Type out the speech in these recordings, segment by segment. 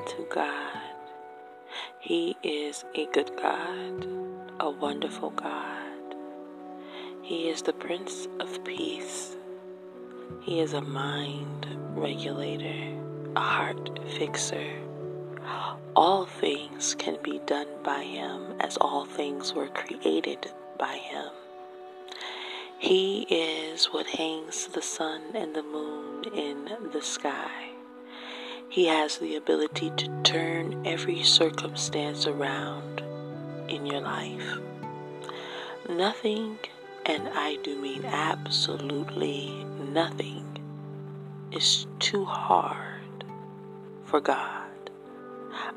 unto God. He is a good God, a wonderful God. He is the Prince of Peace. He is a mind regulator, a heart fixer. All things can be done by Him as all things were created by Him. He is what hangs the sun and the moon in the sky. He has the ability to turn every circumstance around in your life. Nothing, and I do mean absolutely nothing, is too hard for God.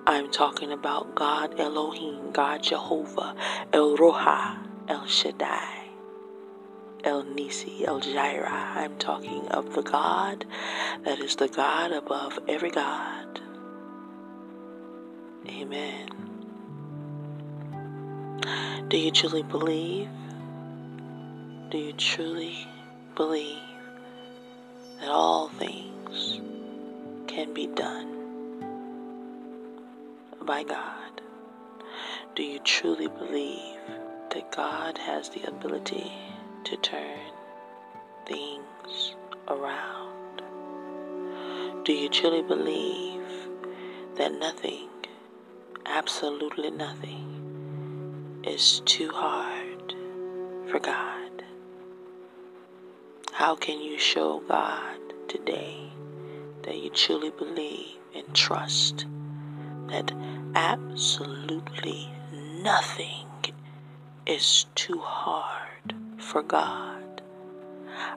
I'm talking about God Elohim, God Jehovah, El Roha, El Shaddai. El Nisi, El Jireh. I'm talking of the God that is the God above every God. Amen. Do you truly believe? Do you truly believe that all things can be done by God? Do you truly believe that God has the ability to turn things around? Do you truly believe that nothing, absolutely nothing, is too hard for God? How can you show God today that you truly believe and trust that absolutely nothing is too hard? For God.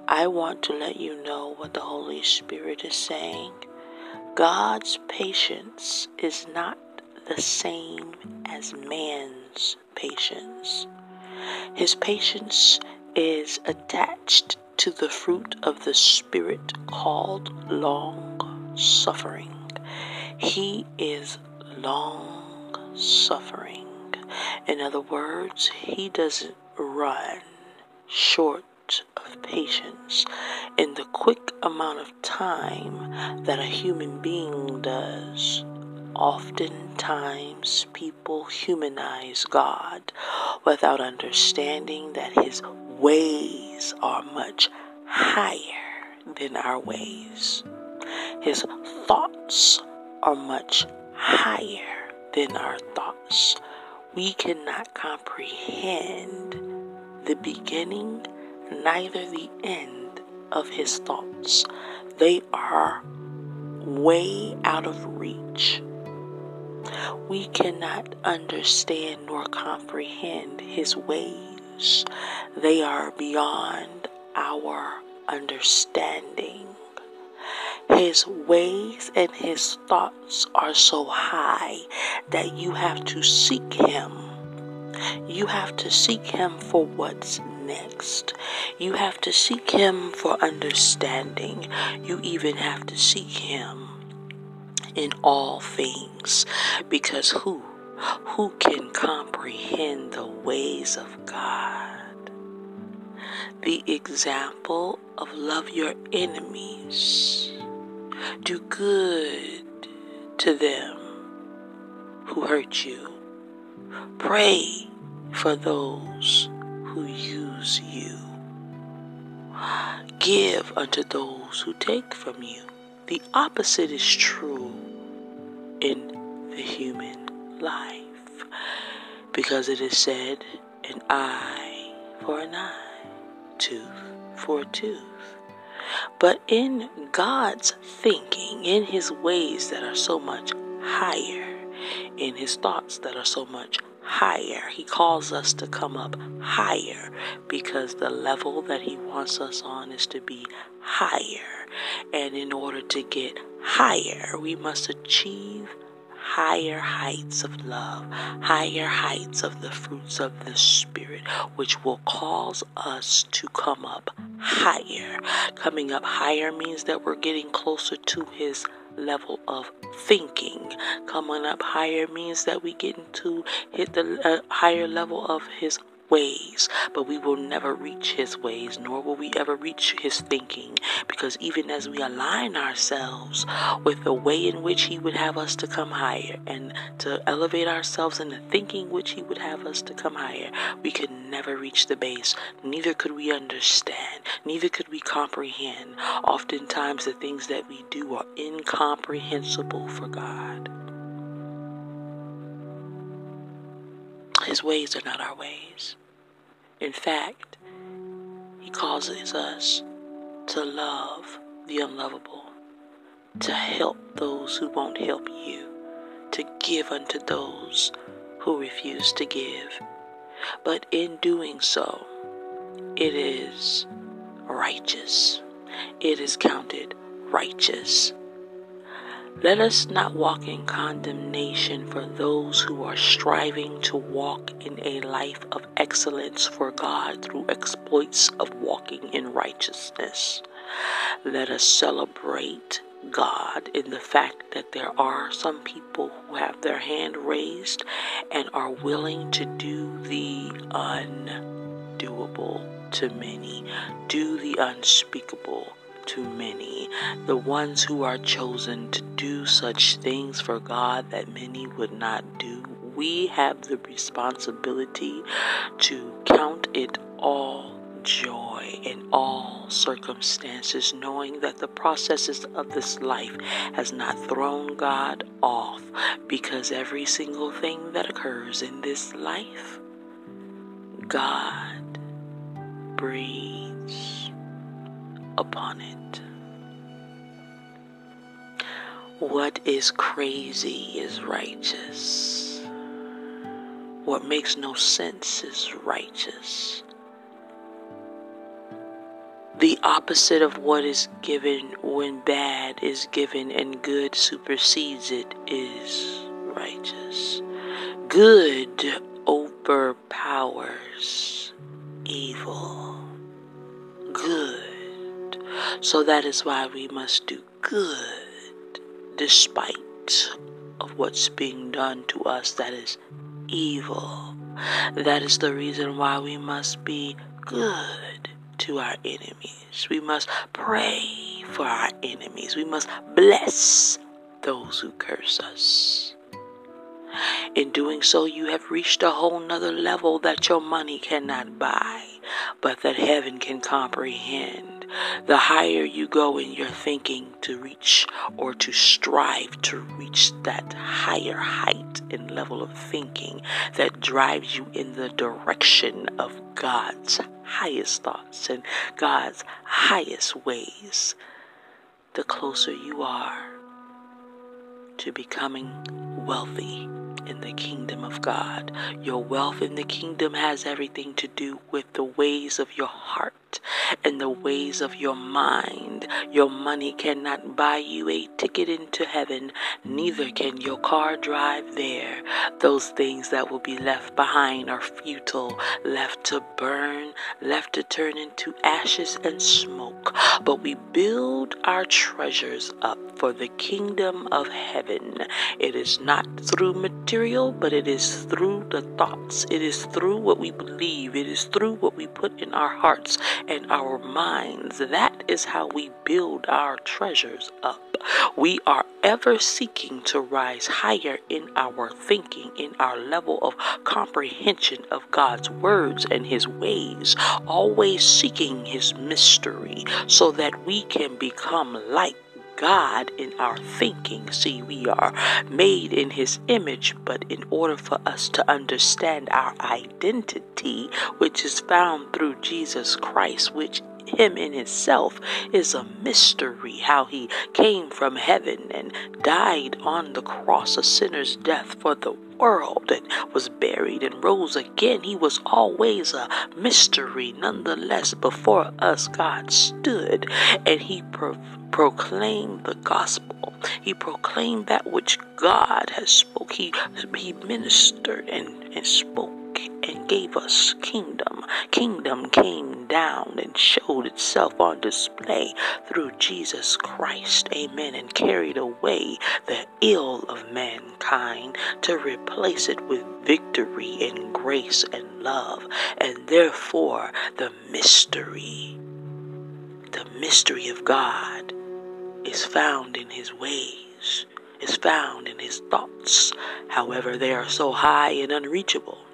I want to let you know what the Holy Spirit is saying. God's patience is not the same as man's patience. His patience is attached to the fruit of the Spirit called long suffering. He is long suffering. In other words, he doesn't run short of patience in the quick amount of time that a human being does. Oftentimes, people humanize God without understanding that His ways are much higher than our ways. His thoughts are much higher than our thoughts. We cannot comprehend the beginning, neither the end of his thoughts. They are way out of reach. We cannot understand nor comprehend his ways. They are beyond our understanding. His ways and his thoughts are so high that you have to seek him you have to seek Him for what's next. You have to seek Him for understanding. You even have to seek Him in all things. Because who? Who can comprehend the ways of God? The example of love your enemies, do good to them who hurt you Pray for those who use you. Give unto those who take from you. The opposite is true in the human life because it is said, an eye for an eye, tooth for a tooth. But in God's thinking, in His ways that are so much higher, in His thoughts that are so much higher. He calls us to come up higher because the level that He wants us on is to be higher. And in order to get higher, we must achieve higher heights of love, higher heights of the fruits of the Spirit, which will cause us to come up higher. Coming up higher means that we're getting closer to His level of thinking. Coming up higher means that we get into hit the uh, higher level of his ways, but we will never reach his ways, nor will we ever reach his thinking. Because even as we align ourselves with the way in which he would have us to come higher and to elevate ourselves in the thinking which he would have us to come higher, we could never reach the base. Neither could we understand, neither could we comprehend. Oftentimes, the things that we do are incomprehensible for God. His ways are not our ways. In fact, He causes us to love the unlovable, to help those who won't help you, to give unto those who refuse to give. But in doing so, it is righteous. It is counted righteous. Let us not walk in condemnation for those who are striving to walk in a life of excellence for God through exploits of walking in righteousness. Let us celebrate God in the fact that there are some people who have their hand raised and are willing to do the undoable to many, do the unspeakable to many, the ones who are chosen to do such things for God that many would not do. We have the responsibility to count it all joy in all circumstances, knowing that the processes of this life has not thrown God off, because every single thing that occurs in this life, God breathes upon it. What is crazy is righteous. What makes no sense is righteous. The opposite of what is given when bad is given and good supersedes it is righteous. Good overpowers evil. Good so that is why we must do good despite of what's being done to us that is evil. That is the reason why we must be good to our enemies. We must pray for our enemies. We must bless those who curse us. In doing so, you have reached a whole nother level that your money cannot buy, but that heaven can comprehend the higher you go in your thinking to reach or to strive to reach that higher height and level of thinking that drives you in the direction of God's highest thoughts and God's highest ways, the closer you are to becoming wealthy in the kingdom of God. Your wealth in the kingdom has everything to do with the ways of your heart and the ways of your mind. Your money cannot buy you a ticket into heaven, neither can your car drive there. Those things that will be left behind are futile, left to burn, left to turn into ashes and smoke. But we build our treasures up for the kingdom of heaven. It is not through material, but it is through the thoughts. It is through what we believe. It is through what we put in our hearts and our minds. That is how we build our treasures up. We are ever seeking to rise higher in our thinking, in our level of comprehension of God's words and His ways, always seeking His mystery so that we can become like God in our thinking. See, we are made in His image, but in order for us to understand our identity, which is found through Jesus Christ, which him in himself is a mystery how he came from heaven and died on the cross a sinner's death for the world and was buried and rose again he was always a mystery nonetheless before us god stood and he proclaimed the gospel. He proclaimed that which God has spoke. He, he ministered and, and spoke gave us kingdom. Kingdom came down and showed itself on display through Jesus Christ. Amen. And carried away the ill of mankind to replace it with victory and grace and love. And therefore, the mystery, the mystery of God is found in his ways is found in his thoughts. However, they are so high and unreachable.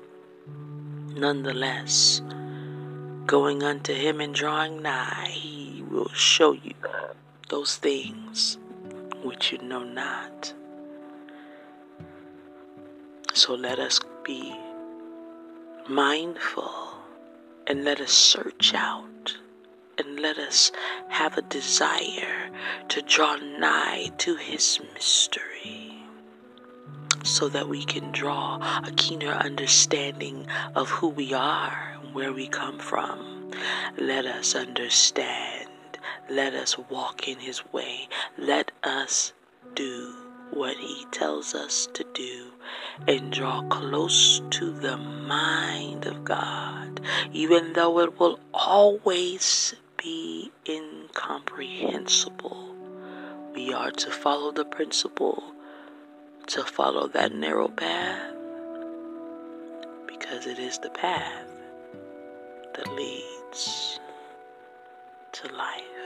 Nonetheless, going unto him and drawing nigh, he will show you those things which you know not. So let us be mindful and let us search out and let us have a desire to draw nigh to His mystery so that we can draw a keener understanding of who we are and where we come from. Let us understand. Let us walk in His way. Let us do what He tells us to do and draw close to the mind of God, even though it will always be incomprehensible. We are to follow the principle, to follow that narrow path, because it is the path that leads to life.